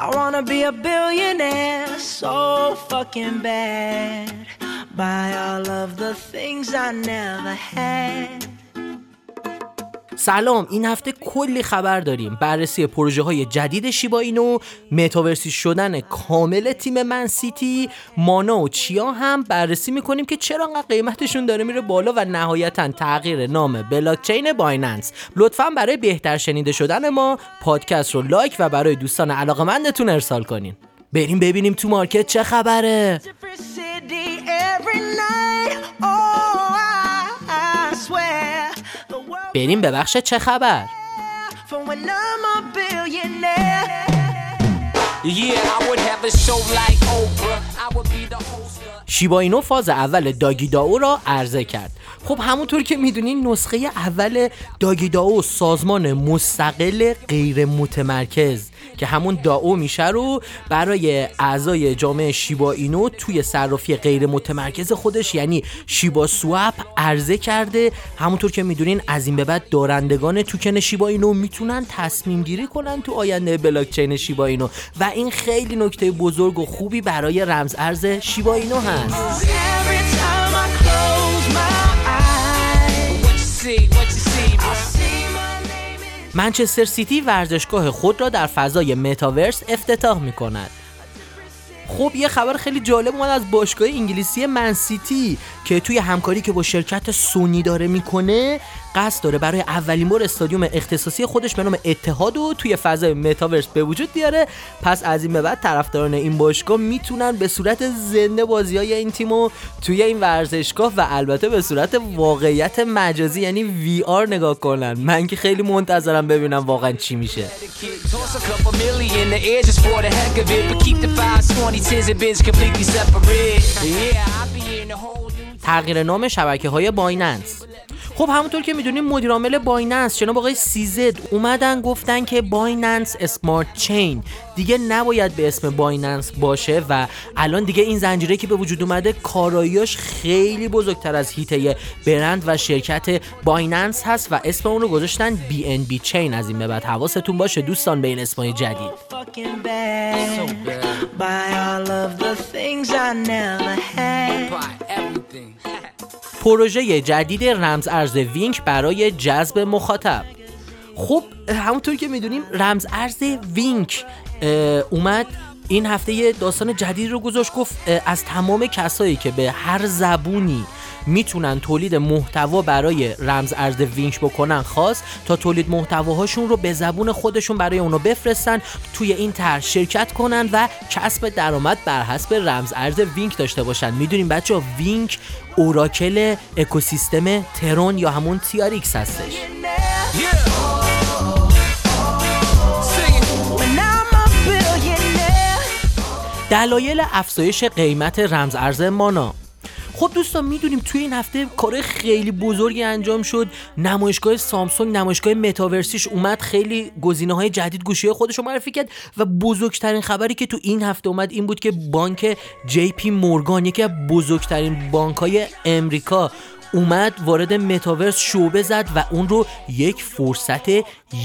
I wanna be a billionaire so fucking bad. Buy all of the things I never had. سلام این هفته کلی خبر داریم. بررسی پروژه های جدید شیبا اینو متاورسی شدن کامل تیم من سیتی مانا و چیا هم بررسی می‌کنیم که چرا انقدر قیمتشون داره میره بالا و نهایتا تغییر نام بلاکچین بایننس. لطفا برای بهتر شنیده شدن ما پادکست رو لایک و برای دوستان علاقمندتون ارسال کنین. بریم ببینیم تو مارکت چه خبره. Be the host of. شیباینو فاز اول داگی داو را عرضه کرد خب همونطور که می‌دونین نسخه اول داگی داو سازمان مستقل غیر متمرکز که همون داو میشه رو برای اعضای جامعه شیبا اینو توی صرافی غیر متمرکز خودش یعنی شیبا سواب عرضه کرده. همونطور که می‌دونین از این به بعد دارندگان توکن شیبا اینو می‌تونن تصمیم گیری کنن تو آینده بلاکچین شیبا اینو. و این خیلی نکته بزرگ و خوبی برای رمز ارز شیبا اینو هست. منچستر سیتی ورزشگاه خود را در فضای متاورس افتتاح می کند. خب یه خبر خیلی جالب اومد از باشگاه انگلیسی من سیتی که توی همکاری که با شرکت سونی داره می‌کنه قصد داره برای اولین بار استادیوم اختصاصی خودش به نام اتحاد و توی فضای متاورس به وجود بیاره. پس از این به بعد طرفداران این باشگاه می‌تونن به صورت زنده بازی های این تیمو توی این ورزشگاه و البته به صورت واقعیت مجازی یعنی VR نگاه کنن. من که خیلی منتظرم ببینم واقعا چی میشه. Toss a couple million in the air just for the heck of it. But keep the fives, 20, 10s, and Bens completely separate. Yeah, I'll be in a whole. تغییر نام شبکه های Binance خب همونطور که می‌دونیم مدیر عامل Binance جناب آقای CZ اومدن گفتن که Binance Smart Chain. دیگه نباید به اسم Binance باشه و الان دیگه این زنجیره که به وجود اومده کاراییاش خیلی بزرگتر از حیطه برند و شرکت Binance هست و اسم اون رو گذاشتن BNB Chain. از این به بعد حواستون باشه دوستان به این اسمای جدید. پروژه جدید رمز ارز WINk برای جذب مخاطب. خب همونطور که می‌دونیم رمز ارز WINk اومد این هفته داستان جدید رو گذاشت گفت از تمام کسایی که به هر زبونی می‌تونن تولید محتوا برای رمز ارز WINk بکنن. خواست تا تولید محتواهاشون رو به زبون خودشون برای اونا بفرستن توی این طرح شرکت کنن و کسب درآمد بر حسب رمز ارز WINk داشته باشن. می‌دونیم بچه WINk اوراکل اکوسیستم ترون یا همون تیاریکس هستش. دلایل افزایش قیمت رمز ارز مانا. خب دوستان می‌دونیم توی این هفته کار خیلی بزرگی انجام شد. نمایشگاه سامسونگ نمایشگاه متاورسیش اومد خیلی گزینه های جدید گوشی خودش رو معرفی کرد و بزرگترین خبری که تو این هفته اومد این بود که بانک JPMorgan یکی از بزرگترین بانک های امریکا اومد وارد متاورس شعبه زد و اون رو یک فرصت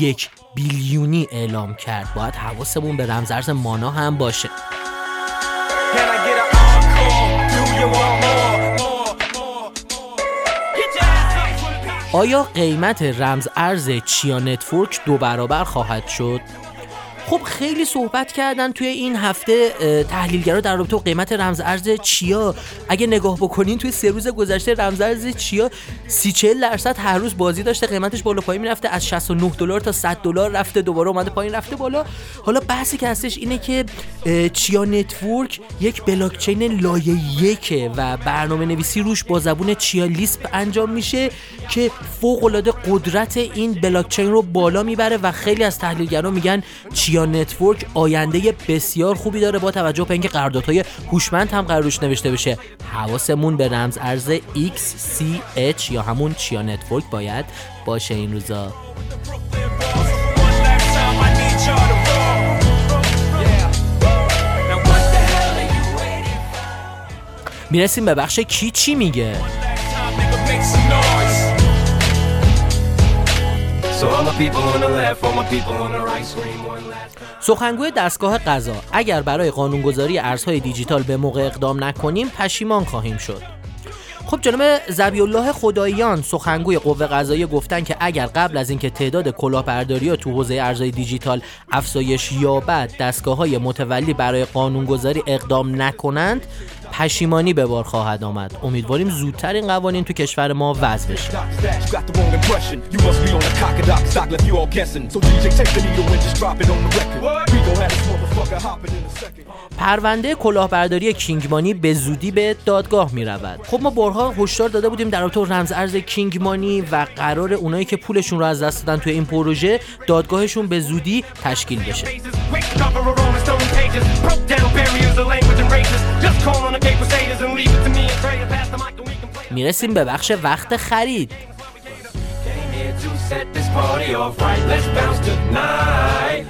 یک بیلیونی اعلام کرد. باید حواسمون به رمزارز MANA هم باشه. آیا قیمت رمز ارز Chia Network دو برابر خواهد شد؟ خب خیلی صحبت کردن توی این هفته تحلیلگرا در رابطه با قیمت رمز ارز Chia؟ اگه نگاه بکنین توی سه روز گذشته رمز ارز Chia سی 40 درصد هر روز بازی داشته قیمتش بالا پایین می‌رفته از 69 دلار تا 100 دلار رفته دوباره اومده پایین رفته بالا. حالا بحثی که هستش اینه که Chia Network یک بلاکچین لایه یکه و برنامه نویسی روش با زبون Chialisp انجام میشه که فوق العاده قدرت این بلاکچین رو بالا می‌بره و خیلی از تحلیلگران میگن Chia Network آینده بسیار خوبی داره با توجه به اینکه قراردادهای هوشمند هم قراره روش نوشته بشه. حواسمون به رمز ارز XCH یا همون Chia Network باید باشه این روزا. می‌رسیم به بخش کی چی میگه؟ سخنگوی دستگاه قضا. اگر برای قانونگذاری ارزهای دیجیتال به موقع اقدام نکنیم پشیمان خواهیم شد. خب جناب زبی الله خداییان سخنگوی قوه قضاییه گفتن که اگر قبل از اینکه تعداد کلاهبرداری ها تو حوزه ارزهای دیجیتال افزایش یابد دستگاه های متولی برای قانونگذاری اقدام نکنند پشیمانی به بار خواهد آمد. امیدواریم زودتر این قوانین تو کشور ما وضع بشه. پرونده کلاهبرداری کینگمانی به زودی به دادگاه می رود. خب ما بارها هشدار داده بودیم در رابطه رمز ارز کینگمانی و قرار اونایی که پولشون رو از دست دادن توی این پروژه دادگاهشون به زودی تشکیل بشه. می‌رسیم به بخش وقت خرید.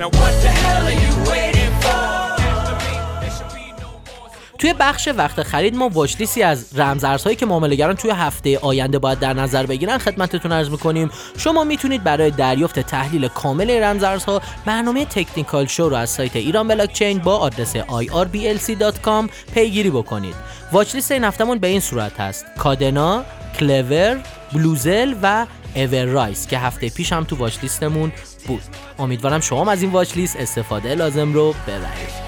Now what the hell are you توی بخش وقت خرید ما واچلیستی از رمزارزهایی که معاملهگران توی هفته آینده باید در نظر بگیرن خدمتتون عرض می‌کنیم. شما می‌تونید برای دریافت تحلیل کامل رمزارزها برنامه تکنیکال شو رو از سایت ایران بلاکچین با آدرس irblc.com پیگیری بکنید. واچلیست این هفتمون به این صورت هست. کادنا کلور بلوزل و اور رایس که هفته پیش هم تو watchlist مون بود. امیدوارم شما از این watch استفاده لازم رو ببرید.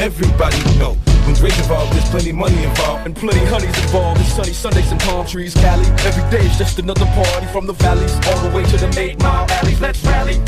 Everybody know. When Dre's involved, there's plenty money involved and plenty honeys involved. It's sunny Sundays and palm trees, Cali. Every day is just another party from the valleys all the way to the eight mile alleys. Let's rally.